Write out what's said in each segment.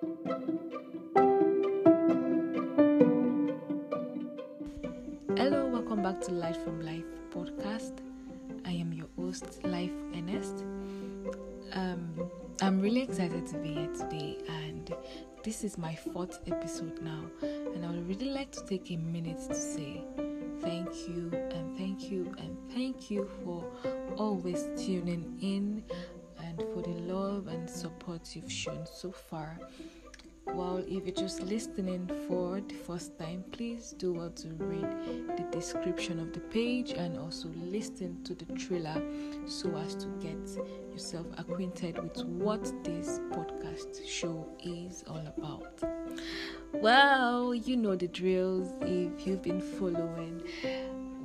Hello, welcome back to Life from Life podcast. I am your host, Life Ernest. Um, I'm really excited to be here today, and this is my fourth episode now. And I would really like to take a minute to say thank you, and thank you, and thank you for always tuning in for the love and support you've shown so far. Well, if you're just listening for the first time, please do well to read the description of the page and also listen to the trailer so as to get yourself acquainted with what this podcast show is all about. Well, you know the drills if you've been following.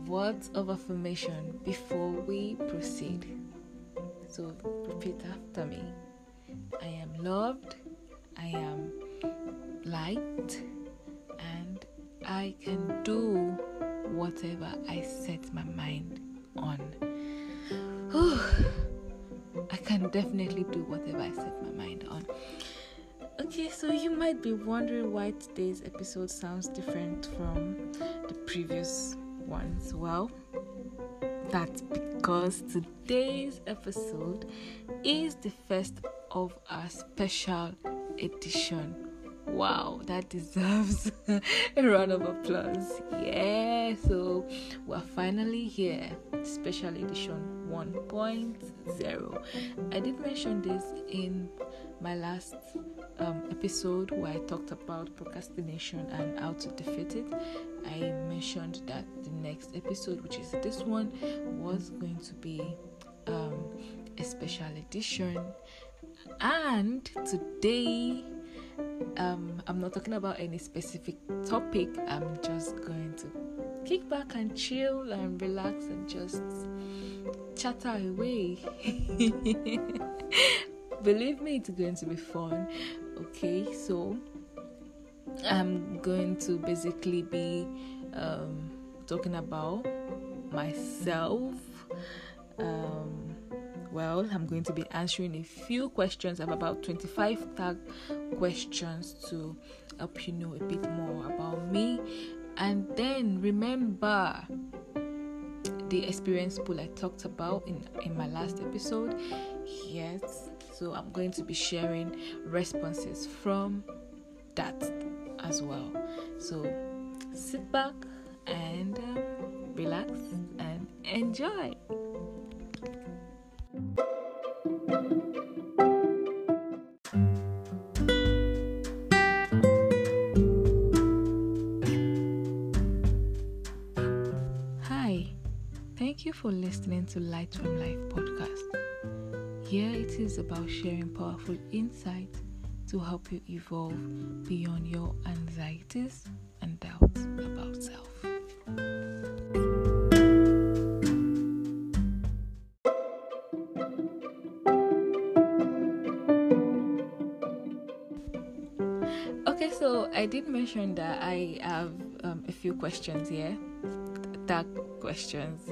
Words of affirmation before we proceed. So, repeat after me I am loved, I am light and I can do whatever I set my mind on. I can definitely do whatever I set my mind on. Okay, so you might be wondering why today's episode sounds different from the previous ones. Well, that's because today's episode is the first of our special edition. Wow that deserves a round of applause. Yeah so we're finally here. Special edition 1.0 i did mention this in my last um, episode where i talked about procrastination and how to defeat it i mentioned that the next episode which is this one was going to be um, a special edition and today um, I'm not talking about any specific topic. I'm just going to kick back and chill and relax and just chatter away. Believe me, it's going to be fun. Okay, so I'm going to basically be um, talking about myself. Um, well, I'm going to be answering a few questions. I have about 25 tag questions to help you know a bit more about me. And then remember the experience pool I talked about in, in my last episode. Yes, so I'm going to be sharing responses from that as well. So sit back and uh, relax and enjoy. Hi, thank you for listening to Light from Life podcast. Here it is about sharing powerful insights to help you evolve beyond your anxieties and doubts about self. Okay, so I did mention that I have um, a few questions here. Questions.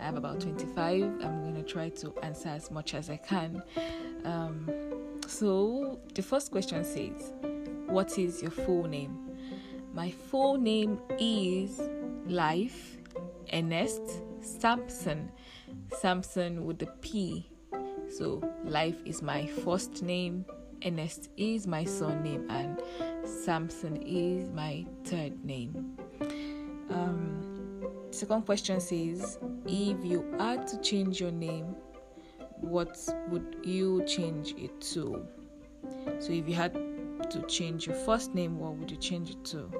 I have about 25. I'm going to try to answer as much as I can. Um, so, the first question says, What is your full name? My full name is Life Ernest Sampson. Sampson with the P. So, Life is my first name, Ernest is my surname, and Sampson is my third name. Second question says, if you had to change your name, what would you change it to? So, if you had to change your first name, what would you change it to?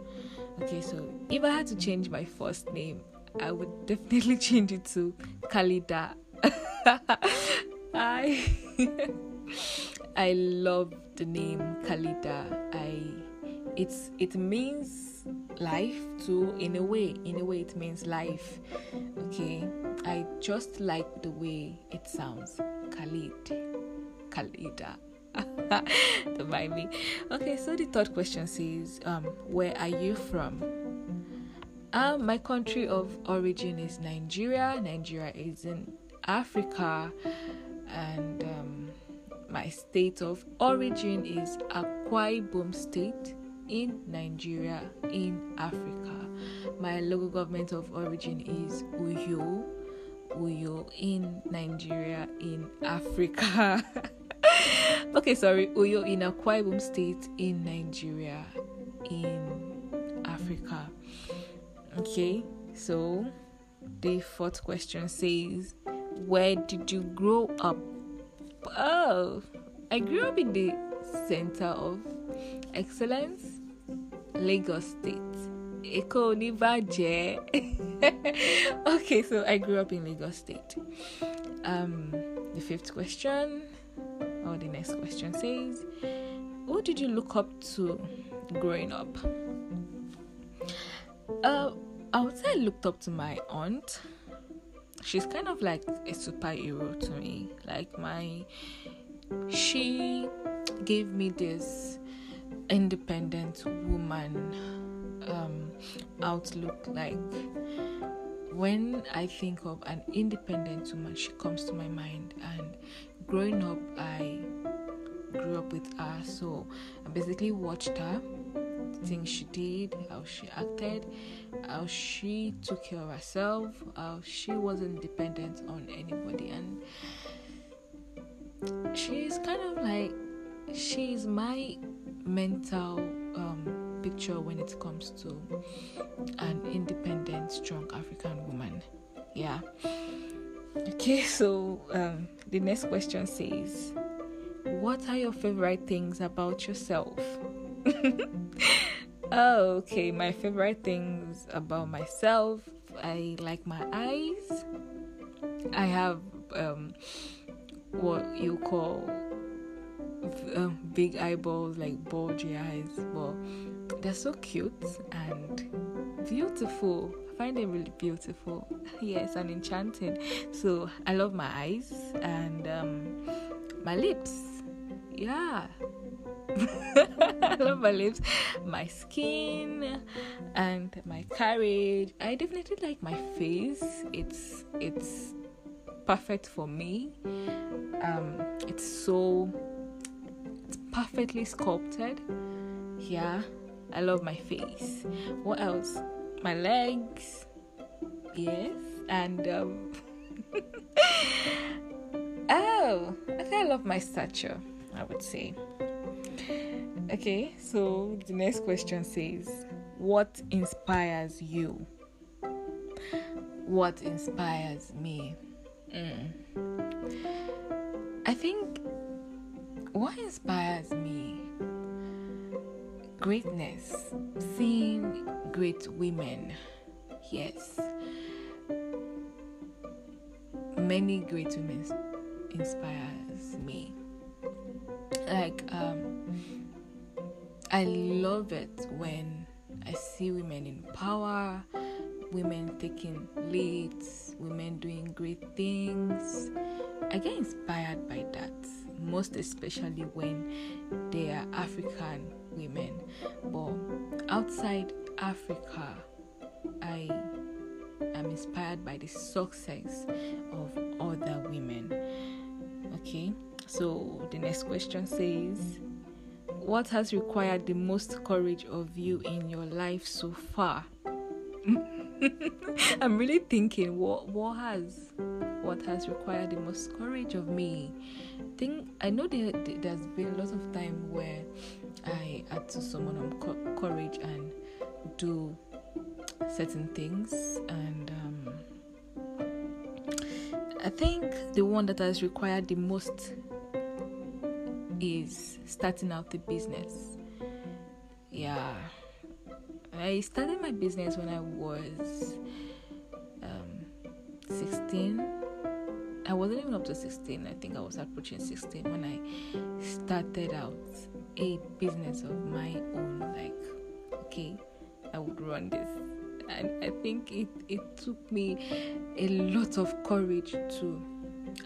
Okay, so if I had to change my first name, I would definitely change it to Khalida. I I love the name Khalida. I it's it means life too in a way. In a way it means life. Okay. I just like the way it sounds. Khalid. Khalida. Mind me. Okay, so the third question says, um, where are you from? Um, my country of origin is Nigeria. Nigeria is in Africa, and um, my state of origin is Akwa Ibom State in Nigeria, in Africa. My local government of origin is Uyo, Uyo in Nigeria, in Africa. okay, sorry, Uyo in Akwa Ibom State in Nigeria, in Africa. Okay, so the fourth question says, Where did you grow up? Oh, I grew up in the center of excellence, Lagos State. Eko Nibaje. okay, so I grew up in Lagos State. Um, the fifth question, or the next question says, Who did you look up to growing up? Uh, I would say I looked up to my aunt. She's kind of like a superhero to me. Like my, she gave me this independent woman um, outlook. Like when I think of an independent woman, she comes to my mind. And growing up, I grew up with her, so I basically watched her things she did, how she acted, how she took care of herself, how she wasn't dependent on anybody, and she's kind of like she's my mental um, picture when it comes to an independent, strong African woman. Yeah. Okay, so um, the next question says, What are your favorite things about yourself? oh, okay. My favorite things about myself I like my eyes. I have um, what you call um, big eyeballs, like bulgy eyes, but they're so cute and beautiful. I find them really beautiful. yes, and enchanting. So I love my eyes and um, my lips. Yeah, I love my lips, my skin, and my carriage. I definitely like my face. It's it's perfect for me. Um, it's so perfectly sculpted. Yeah, I love my face. What else? My legs. Yes, and um, oh, I think I love my stature. I would say. Okay, so the next question says, What inspires you? What inspires me? Mm. I think what inspires me greatness, seeing great women. Yes, many great women inspires me. Like um I love it when I see women in power, women taking leads, women doing great things. I get inspired by that, most especially when they are African women. But outside Africa, I am inspired by the success of other women. Okay, so the next question says, what has required the most courage of you in your life so far? I'm really thinking what what has what has required the most courage of me. I think I know there, there's been a lot of time where I had to summon on courage and do certain things, and um, I think the one that has required the most is starting out the business. Yeah. I started my business when I was um, 16. I wasn't even up to 16. I think I was approaching 16 when I started out a business of my own. Like, okay, I would run this. And I think it, it took me a lot of courage to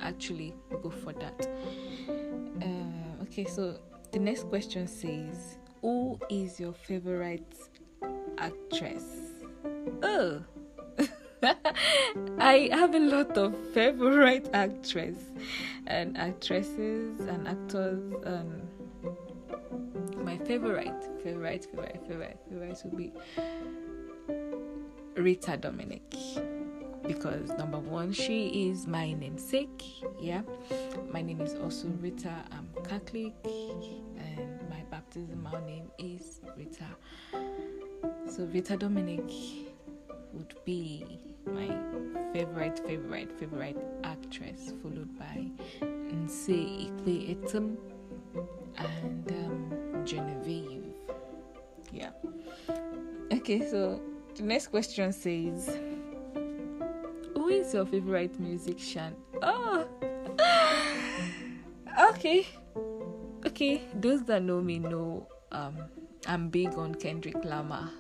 actually go for that. Um, okay, so the next question says, Who is your favorite actress? Oh, I have a lot of favorite actresses and actresses and actors. Um, my favorite, favorite, favorite, favorite, favorite would be Rita Dominic because number one, she is my namesake. Yeah, my name is also Rita. I'm Catholic, and my baptismal name is Rita. So Rita Dominic would be my favorite, favorite, favorite actress, followed by Nse Ikpe Etim and um, Genevieve. Yeah. Okay, so the next question says, Who is your favorite musician? Oh, okay, okay. Those that know me know um, I'm big on Kendrick Lamar.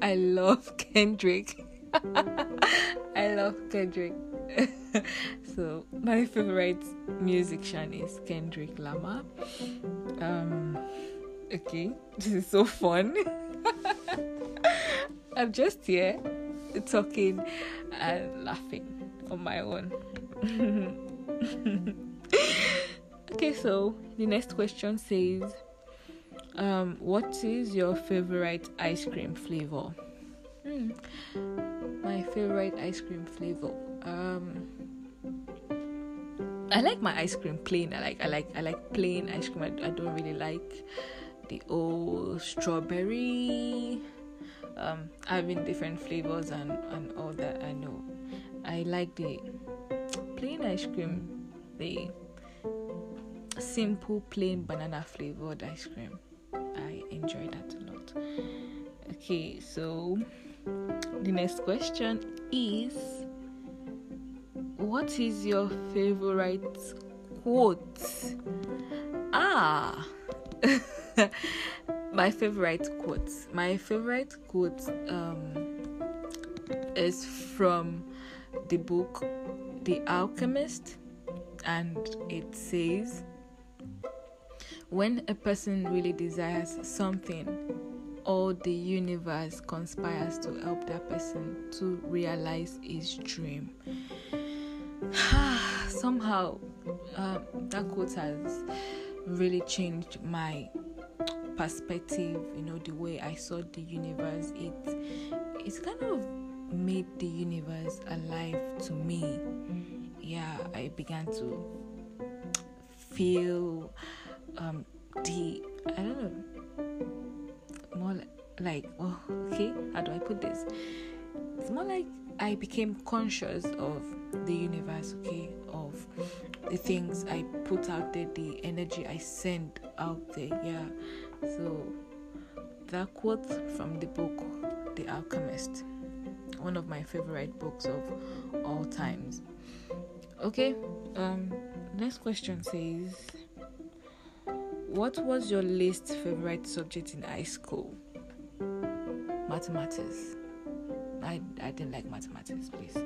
I love Kendrick. I love Kendrick. so my favorite musician is Kendrick Lamar. Um, okay, this is so fun. I'm just here talking and laughing on my own. okay, so the next question says, um, "What is your favorite ice cream flavor?" Hmm. Favorite ice cream flavor. Um, I like my ice cream plain. I like I like I like plain ice cream. I, I don't really like the old strawberry. Um, having different flavors and and all that. I know. I like the plain ice cream. The simple plain banana flavored ice cream. I enjoy that a lot. Okay, so the next question is What is your favorite quote? Ah, my favorite quote. My favorite quote um, is from the book The Alchemist, and it says, When a person really desires something, all the universe conspires to help that person to realize his dream. Somehow, uh, that quote has really changed my perspective. You know, the way I saw the universe. It it's kind of made the universe alive to me. Yeah, I began to feel um, the I don't know like oh okay how do i put this? It's more like i became conscious of the universe okay of the things i put out there the energy i send out there yeah. So that quote from the book the alchemist one of my favorite books of all times. Okay um next question says what was your least favorite subject in high school? Mathematics. I, I didn't like mathematics, please.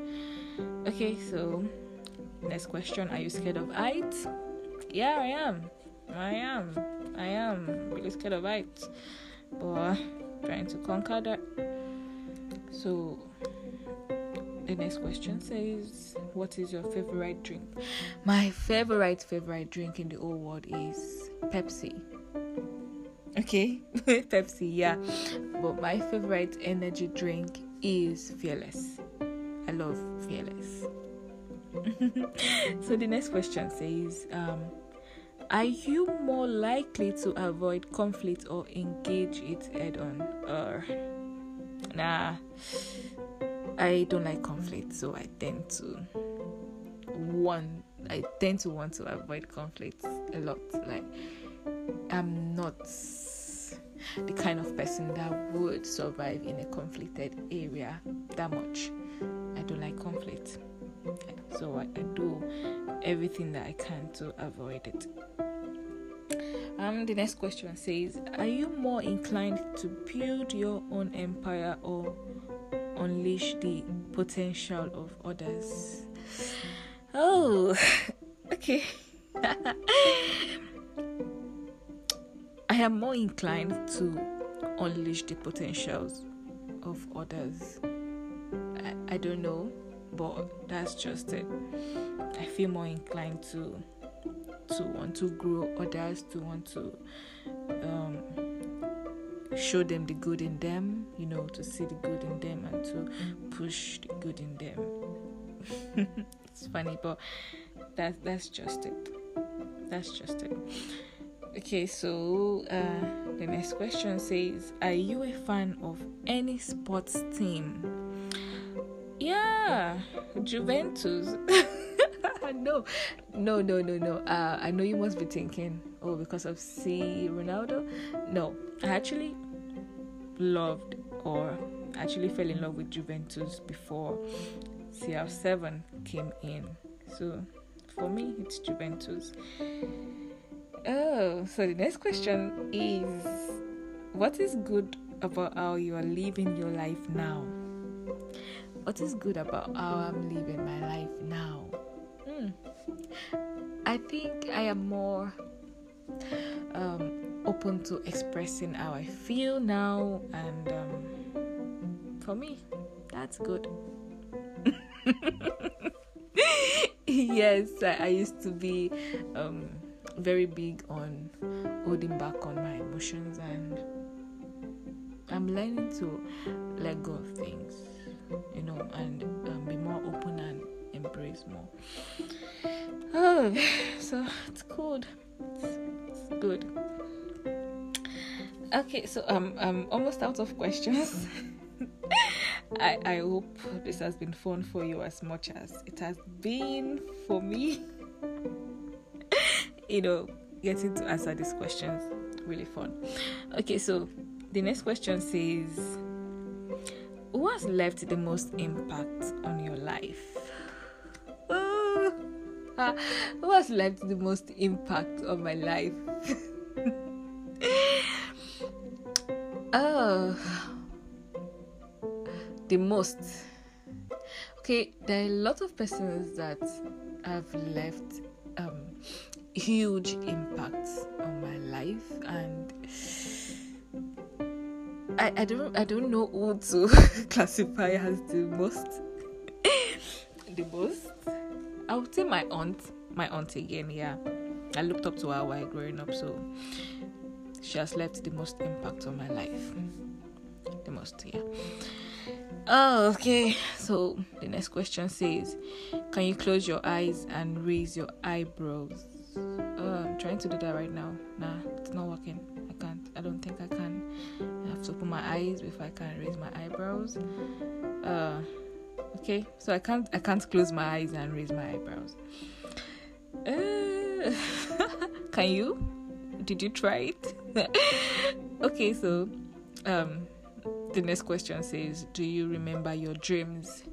Okay, so next question Are you scared of heights? Yeah, I am. I am. I am really scared of heights. But trying to conquer that. So the next question says, What is your favorite drink? My favorite, favorite drink in the whole world is Pepsi. Okay, Pepsi, yeah. But my favorite energy drink is Fearless. I love Fearless. so the next question says, um, Are you more likely to avoid conflict or engage it head on? Or, nah, I don't like conflict, so I tend to want I tend to want to avoid conflicts a lot. Like I'm not the kind of person that would survive in a conflicted area that much. I don't like conflict. So I, I do everything that I can to avoid it. Um, the next question says, Are you more inclined to build your own empire or unleash the potential of others? Oh, okay. Am more inclined to unleash the potentials of others. I, I don't know, but that's just it. I feel more inclined to to want to grow others, to want to um, show them the good in them, you know, to see the good in them and to push the good in them. it's funny, but that that's just it. That's just it. Okay, so uh, the next question says, "Are you a fan of any sports team?" Yeah, Juventus. no, no, no, no, no. Uh, I know you must be thinking, oh, because of C Ronaldo. No, I actually loved or actually fell in love with Juventus before CR7 came in. So for me, it's Juventus. Oh, so the next question is what is good about how you are living your life now? What is good about how I'm living my life now? Hmm. I think I am more um, open to expressing how I feel now, and um, for me, that's good. yes, I, I, used to be um, very big on holding back on my emotions, and I'm learning to let go of things, you know, and um, be more open and embrace more. Oh, so it's good. It's, it's good. Okay, so um, I'm almost out of questions. I, I hope this has been fun for you as much as it has been for me. you know, getting to answer these questions really fun. Okay, so the next question says, Who has left the most impact on your life? Ah, oh, who has left the most impact on my life? oh, the most. Okay, there are a lot of persons that have left huge impacts on my life, and I, I don't I don't know who to classify as the most. the most I would say my aunt, my aunt again. Yeah, I looked up to her while growing up, so she has left the most impact on my life. The most, yeah. Oh, okay. So the next question says, "Can you close your eyes and raise your eyebrows?" Trying to do that right now. Nah, it's not working. I can't. I don't think I can. I have to open my eyes before I can raise my eyebrows. Uh okay so i can't i can't close my eyes and raise my eyebrows uh, can you did you try it okay so um the next question says do you remember your dreams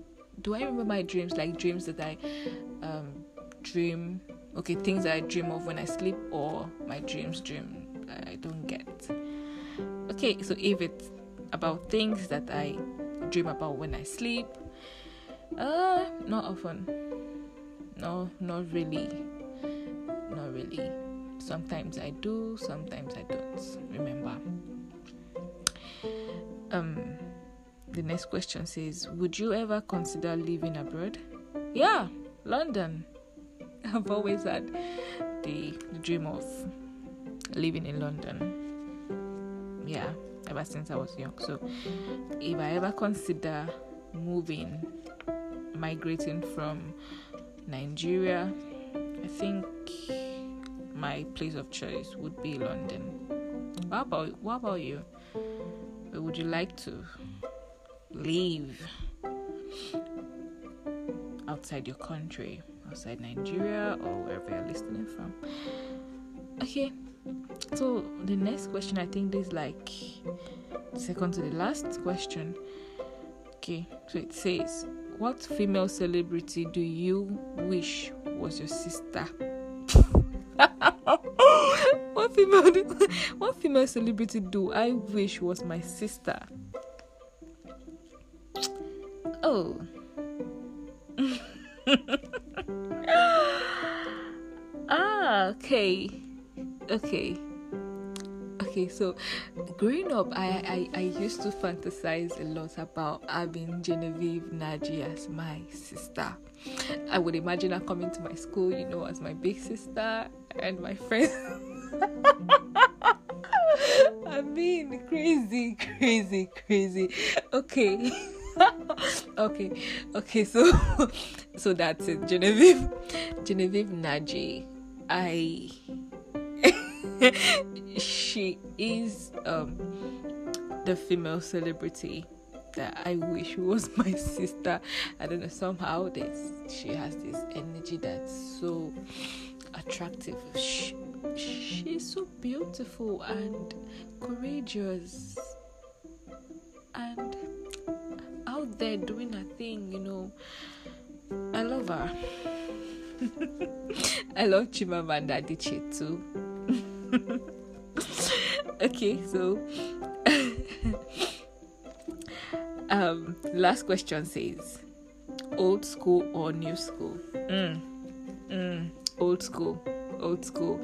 do i remember my dreams like dreams that i um dream okay things that i dream of when i sleep or my dreams dream i don't get okay so if it's about things that i dream about when i sleep uh, not often. No, not really. Not really. Sometimes I do, sometimes I don't. Remember. Um, the next question says, Would you ever consider living abroad? Yeah, London. I've always had the, dream of living in London. Yeah, ever since I was young. So, if I ever consider moving migrating from Nigeria, I think my place of choice would be London. What about what about you? Where would you like to live outside your country, outside Nigeria or wherever you're listening from? Okay. So the next question I think is like second to the last question. Okay, so it says what female celebrity do you wish was your sister? what female what female celebrity do I wish was my sister? Oh. okay. Okay. okay, so growing up, I, I, I used to fantasize a lot about having Genevieve Nnaji as my sister. I would imagine her coming to my school, you know, as my big sister and my friends. I mean, crazy, crazy, crazy. Okay. okay, okay, so so that's it. Genevieve Genevieve Nnaji. I she is um the female celebrity that I wish was my sister. I don't know, somehow this she has this energy that's so attractive. She, she's so beautiful and courageous and out there doing her thing, you know. I love her. I love Chimamanda Adichie too. okay, so um last question says old school or new school? Mm. Mm. Old school. Old school.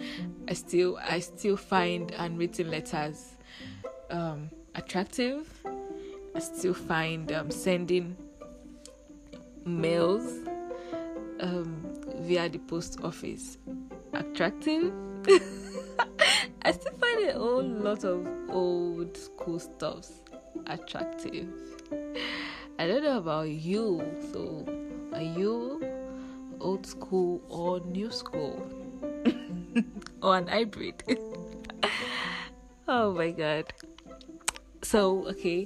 I still I still find handwritten letters um attractive. I still find um, sending mails um, via the post office attractive. I still find a whole lot of old school stuffs attractive. I don't know about you, so are you old school or new school? or an hybrid? oh my god. So, okay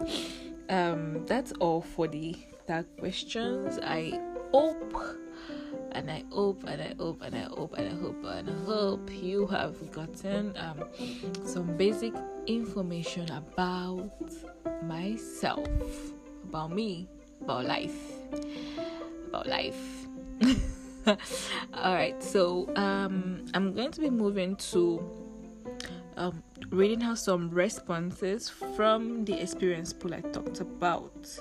um, that's all for the tag questions. I hope and I hope and I hope and I hope and I hope and I hope you have gotten um, some basic information about myself, about me, about life, about life. All right, so um, I'm going to be moving to um, reading out some responses from the experience pool I talked about.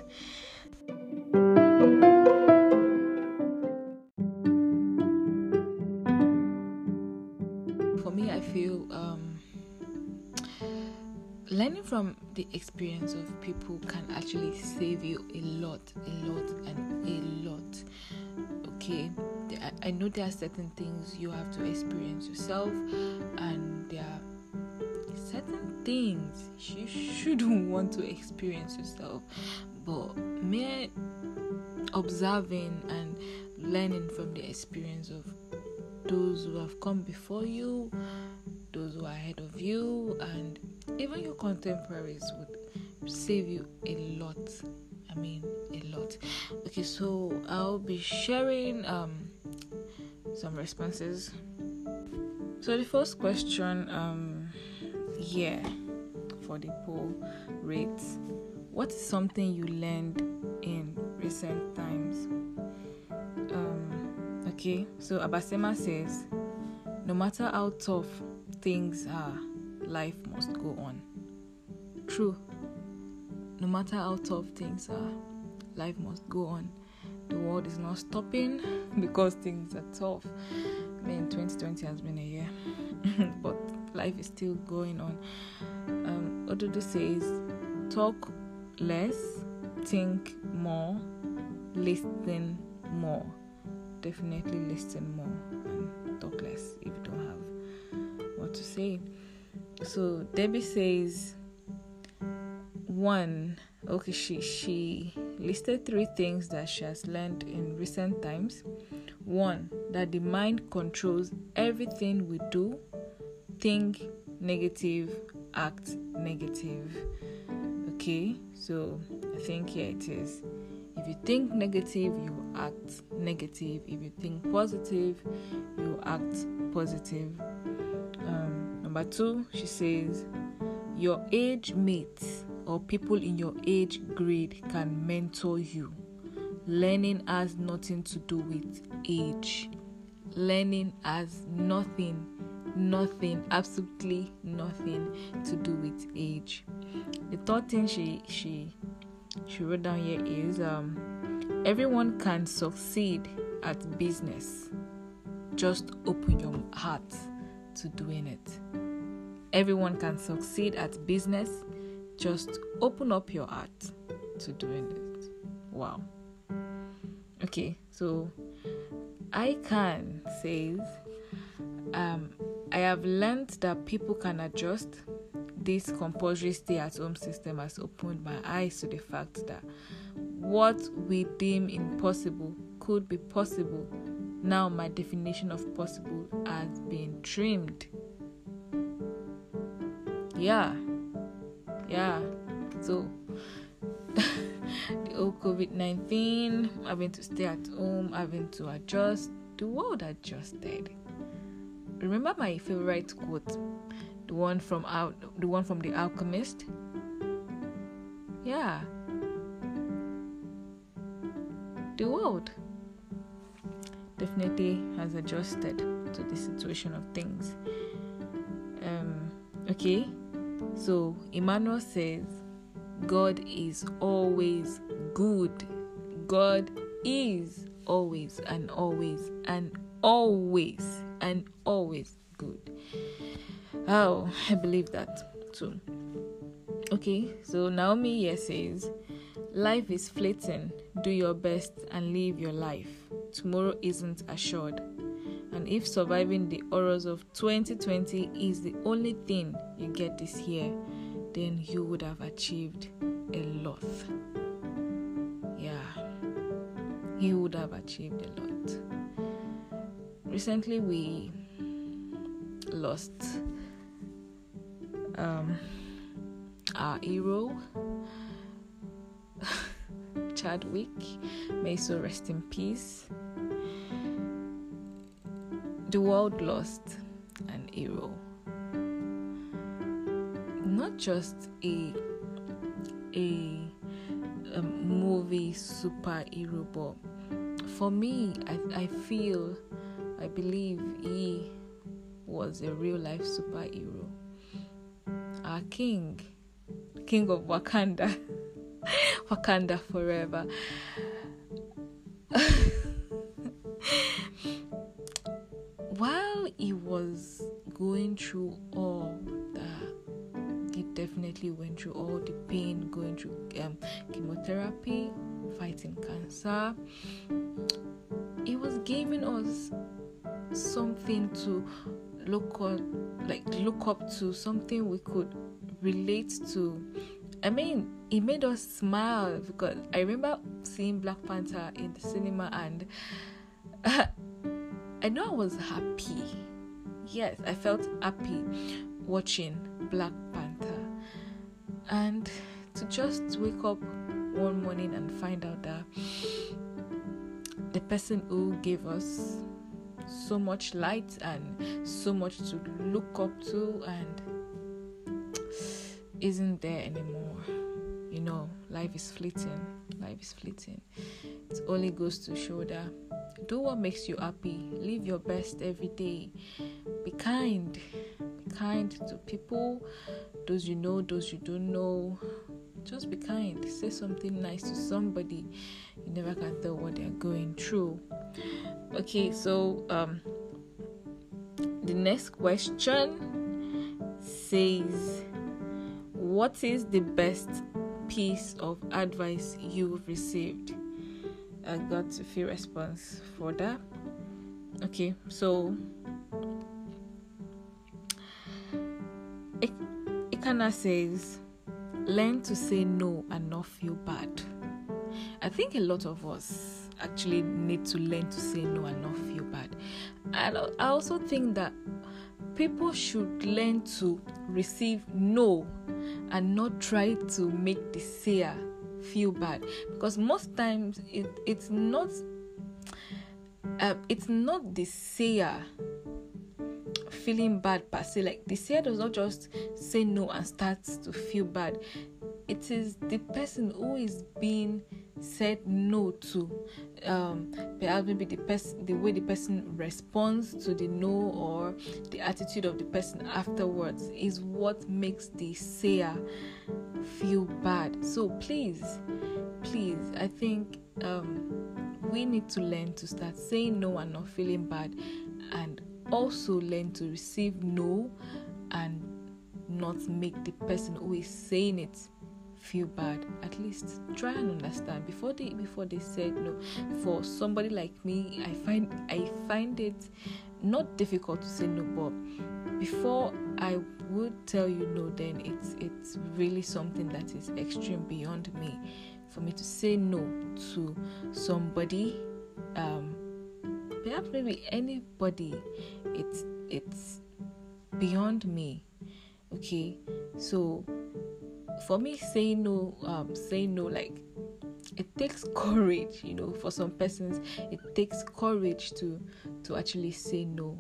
Learning from the experience of people can actually save you a lot, a lot, and a lot. Okay, I know there are certain things you have to experience yourself, and there are certain things you shouldn't want to experience yourself, but mere observing and learning from the experience of those who have come before you, those who are ahead of you, and even your contemporaries would save you a lot. I mean, a lot. Okay, so I'll be sharing um, some responses. So the first question um, year for the poll rates. What is something you learned in recent times? Um, okay, so Abasema says, no matter how tough things are, life must go on. True. No matter how tough things are, life must go on. The world is not stopping because things are tough. I mean, 2020 has been a year, but life is still going on. Um, Odudu says, talk less, think more, listen more. Definitely listen more and talk less if you don't have what to say. So Debbie says, one, okay, she she listed three things that she has learned in recent times. One, that the mind controls everything we do think negative, act negative. Okay, so I think here it is. If you think negative, you act negative. If you think positive, you act positive. Um, number two, she says, Your age mates or people in your age grade can mentor you. Learning has nothing to do with age. Learning has nothing nothing, absolutely nothing to do with age. The third thing she she she wrote down here is um, everyone can succeed at business. Just open your heart to doing it. everyone can succeed at business. Just open up your heart to doing it. Wow. Okay, so I can says um, I have learned that people can adjust. This compulsory stay at home system has opened my eyes to the fact that what we deem impossible could be possible. Now, my definition of possible has been trimmed. Yeah, yeah. So, the old COVID 19, having to stay at home, having to adjust, the world adjusted. Remember my favorite quote, the one from out, the one from The Alchemist. Yeah, the world definitely has adjusted to the situation of things. Um, okay, so Emmanuel says, God is always good. God is always and always and always and always good. Oh, I believe that too. Okay, so Naomi here says, Life is fleeting. Do your best and live your life. Tomorrow isn't assured. And if surviving the horrors of 2020 is the only thing you get this year, then you would have achieved a lot. Yeah, you would have achieved a lot. Recently, we lost um, our hero Chadwick. May so rest in peace. The world lost an hero. Not just a a, a movie superhero, but for me, I, I feel, I believe he was a real life superhero. Our king, king of Wakanda. Wakanda forever. While he was going through all the, he definitely went through all the pain, going through um, chemotherapy, fighting cancer. He was giving us something to look on, like look up to, something we could relate to. I mean, it made us smile because I remember seeing Black Panther in the cinema and I know I was happy. Yes, I felt happy watching Black Panther. And to just wake up one morning and find out that the person who gave us so much light and so much to look up to and isn't there anymore you know, life is fleeting. Life is fleeting. It only goes to show that do what makes you happy. Live your best every day. Be kind. Be kind to people, those you know, those you don't know. Just be kind. Say something nice to somebody. You never can tell what they're going through. Okay, so um the next question says what is the best piece of advice you've received? I got a few response for that. Okay, so Ikana says, learn to say no and not feel bad. I think a lot of us actually need to learn to say no and not feel bad. I also think that people should learn to receive no and not try to make the sayer feel bad. Because most times it, it's not uh, it's not the sayer feeling bad per se. Like the sayer does not just say no and starts to feel bad. It is the person who is being said no to um, perhaps maybe the person the way the person responds to the no or the attitude of the person afterwards is what makes the sayer feel bad. So please please i think um, we need to learn to start saying no and not feeling bad and also learn to receive no and not make the person who is saying it feel bad. At least try and understand. Before they before they said no. For somebody like me i find i find it not difficult to say no but before i would tell you no then it's it's really something that is extreme beyond me. For me to say no to somebody um perhaps maybe anybody it's it's beyond me. Okay? So for me saying no um saying no like it takes courage you know for some persons it takes courage to to actually say no.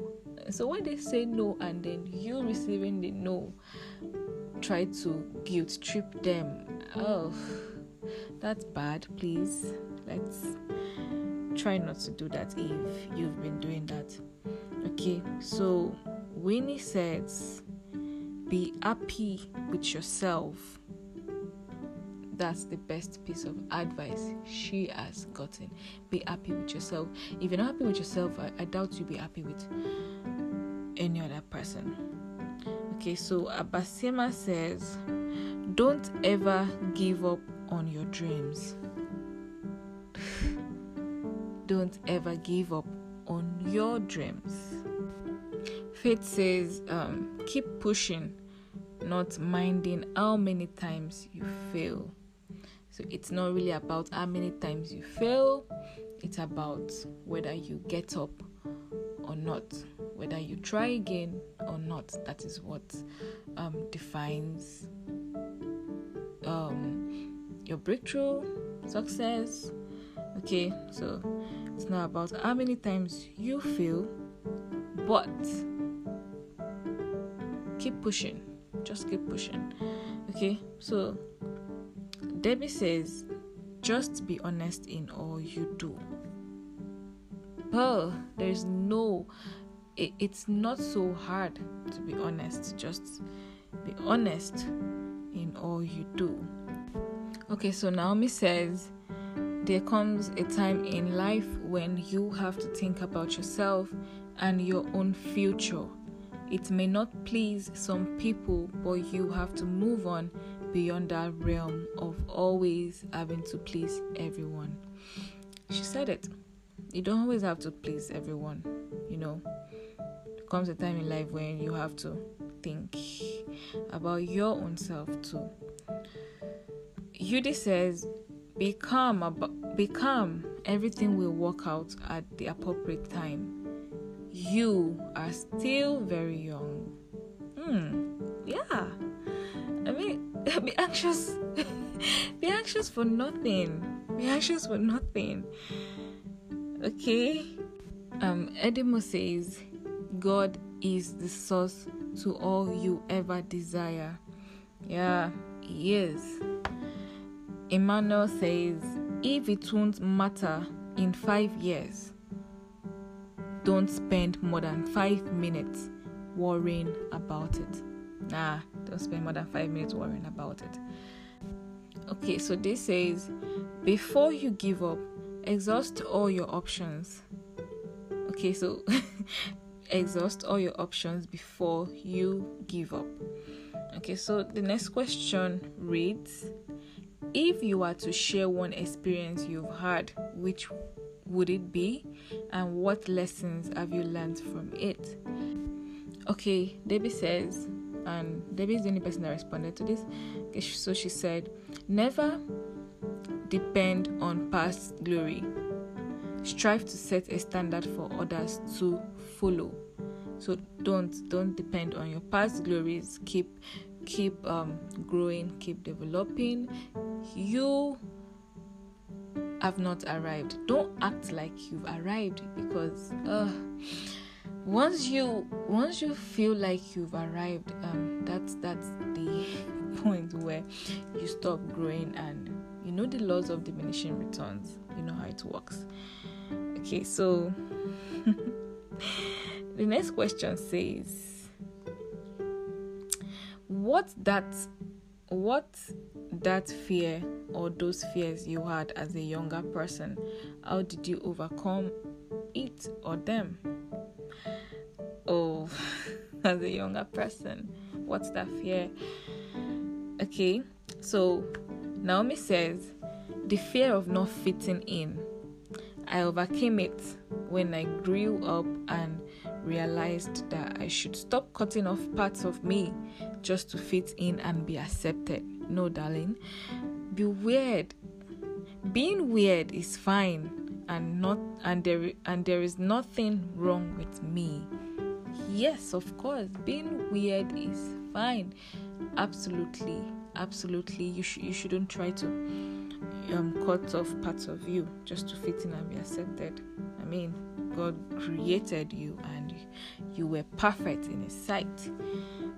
So when they say no and then you receiving the no try to guilt trip them. Oh that's bad please. Let's try not to do that if you've been doing that. Okay so winnie says be happy with yourself that's the best piece of advice she has gotten. Be happy with yourself. If you're not happy with yourself, I, I doubt you'll be happy with any other person. Okay, so Abasema says, Don't ever give up on your dreams. Don't ever give up on your dreams. Faith says, um, Keep pushing, not minding how many times you fail. So it's not really about how many times you fail, it's about whether you get up or not, whether you try again or not. That is what um, defines um, your breakthrough, success. Okay, so it's not about how many times you fail, but keep pushing. Just keep pushing. Okay, so Debbie says, just be honest in all you do. Oh, there's no, it, it's not so hard to be honest. Just be honest in all you do. Okay, so Naomi says, there comes a time in life when you have to think about yourself and your own future. It may not please some people, but you have to move on beyond that realm of always having to please everyone. She said it. You don't always have to please everyone, you know. There comes a time in life when you have to think about your own self too. Yudi says, "Be calm about, be calm. Everything will work out at the appropriate time. You are still very young." Hmm. Yeah. I mean, be anxious. Be anxious for nothing. Be anxious for nothing. Okay? Um edimo says god is the source to all you ever desire. Yeah he is. Emmanuel says if it won't matter in five years don't spend more than five minutes worrying about it. Nah don't spend more than five minutes worrying about it. Okay, so this says before you give up, exhaust all your options. Okay, so exhaust all your options before you give up. Okay, so the next question reads If you were to share one experience you've had, which would it be? And what lessons have you learned from it? Okay, Debbie says, and Debbie is the only person that responded to this. So she said, Never depend on past glory. Strive to set a standard for others to follow. So don't don't depend on your past glories. Keep keep um, growing, keep developing. You have not arrived. Don't act like you've arrived because uh once you once you feel like you've arrived um that's that's the point where you stop growing and you know the laws of diminishing returns. You know how it works. Okay so the next question says what that what that fear or those fears you had as a younger person how did you overcome it or them as a younger person, What's that fear? Okay, so Naomi says, the fear of not fitting in. I overcame it when I grew up and realized that I should stop cutting off parts of me just to fit in and be accepted. No, darling, be weird. Being weird is fine and not and there and there is nothing wrong with me. Yes, of course, being weird is fine. Absolutely, absolutely. You should you shouldn't try to um, cut off parts of you just to fit in and be accepted. I mean, God created you and you were perfect in His sight.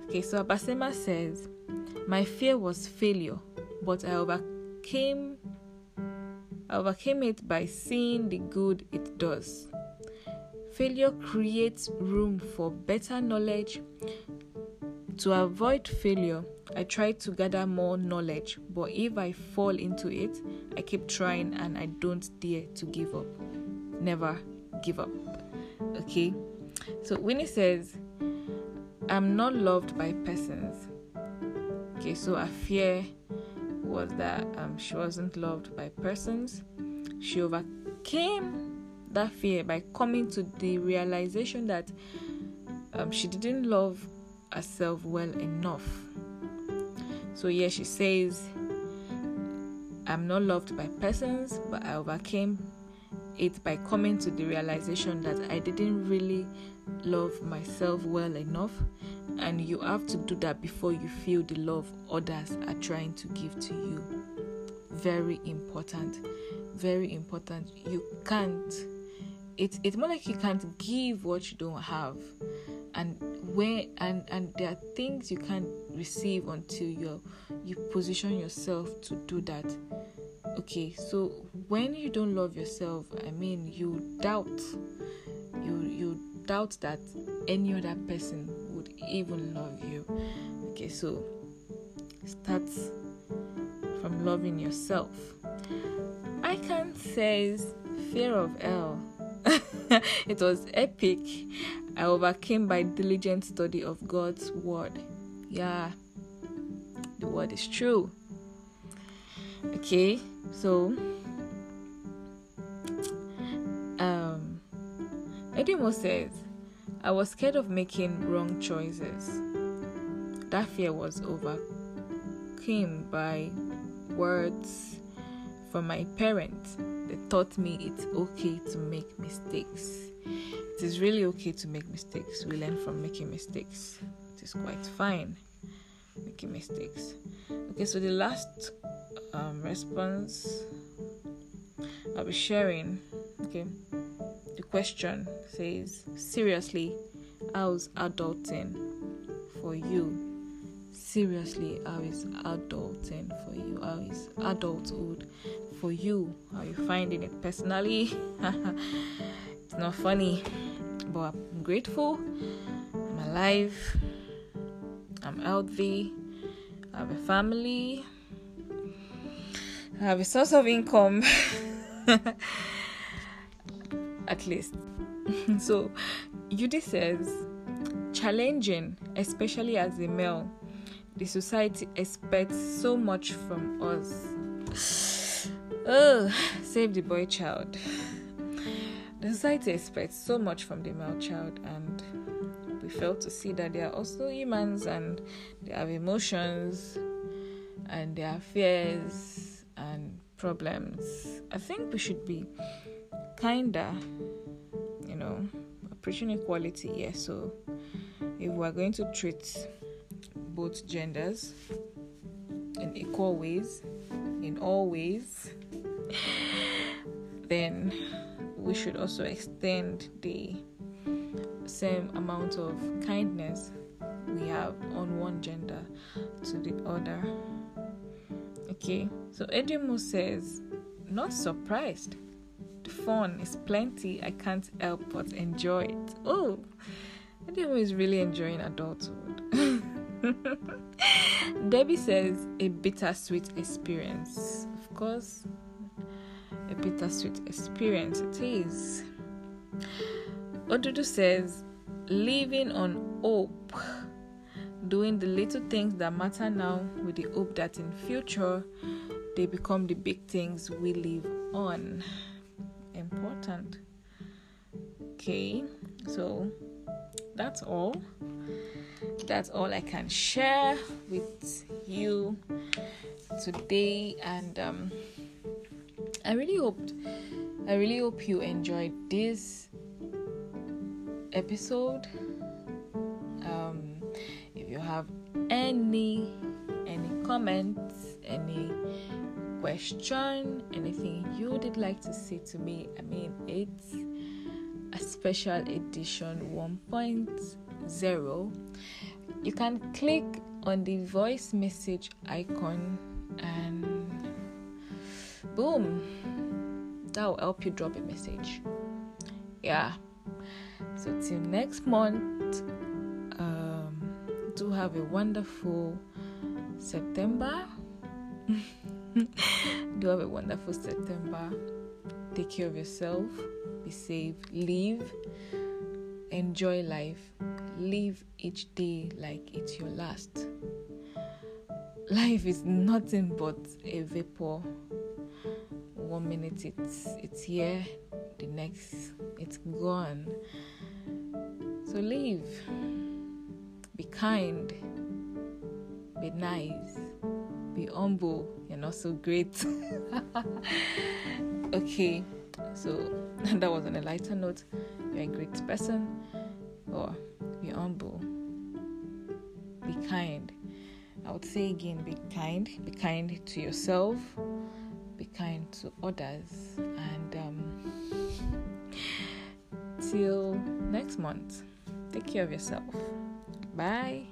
Okay, so Abasema says, My fear was failure, but I overcame I overcame it by seeing the good it does. Failure creates room for better knowledge. To avoid failure, I try to gather more knowledge, but if I fall into it, I keep trying and I don't dare to give up. Never give up. Okay? So Winnie says, I'm not loved by persons. Okay, so I fear was that um, she wasn't loved by persons. She overcame that fear by coming to the realization that um, she didn't love herself well enough. So, yeah, she says, I'm not loved by persons, but I overcame it by coming to the realization that I didn't really love myself well enough and you have to do that before you feel the love others are trying to give to you. Very important. Very important. You can't. It's it's more like you can't give what you don't have, and when and and there are things you can't receive until you you position yourself to do that. Okay, so when you don't love yourself, I mean, you doubt, you you doubt that any other person would even love you. Okay, so start from loving yourself. I can say fear of hell. it was epic. I overcame by diligent study of God's word. Yeah, the word is true. Okay, so um Edimo says I was scared of making wrong choices. That fear was overcome by words from my parents. They taught me it's okay to make mistakes. It is really okay to make mistakes. We learn from making mistakes. It is quite fine making mistakes. Okay, so the last um, response I'll be sharing. Okay the question says, Seriously, how's adulting for you? Seriously, how is adulting for you? How is adulthood for you? Are you finding it personally? it's not funny, but I'm grateful. I'm alive. I'm healthy. I have a family. I have a source of income. at least. so, Judy says, challenging, especially as a male, the society expects so much from us. Oh, save the boy child. The society expects so much from the male child, and we fail to see that they are also humans and they have emotions and they have fears and problems. I think we should be kinda, you know, preaching equality. Yeah, so if we're going to treat both genders in equal ways, in all ways, then we should also extend the same amount of kindness we have on one gender to the other. Okay, so Edimo says, not surprised The fun is plenty. I can't help but enjoy it. Oh, Edimo is really enjoying adulthood. Debbie says a bittersweet experience. Of course, a bittersweet experience it is. Odudu says living on hope. doing the little things that matter now with the hope that in future they become the big things we live on. Important. Okay, so that's all. That's all I can share with you today, and um, I really hoped, I really hope you enjoyed this episode. Um, if you have any any comments, any question, anything you would like to say to me, I mean it's a special edition 1.0. You can click on the voice message icon and boom, that will help you drop a message. Yeah. So till next month, um, do have a wonderful September. do have a wonderful September. Take care of yourself. Be safe. Live. Enjoy life. Live each day like it's your last. Life is nothing but a vapor. One minute it's it's here, the next it's gone. So leave Be kind. Be nice. Be humble. You're not so great. okay, so that was on a lighter note. You're a great person. Or be humble. Be kind. I would say again be kind. Be kind to yourself. To others. And um, till next month, take care of yourself. Bye.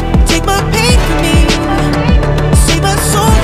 Take my pain me, save my soul.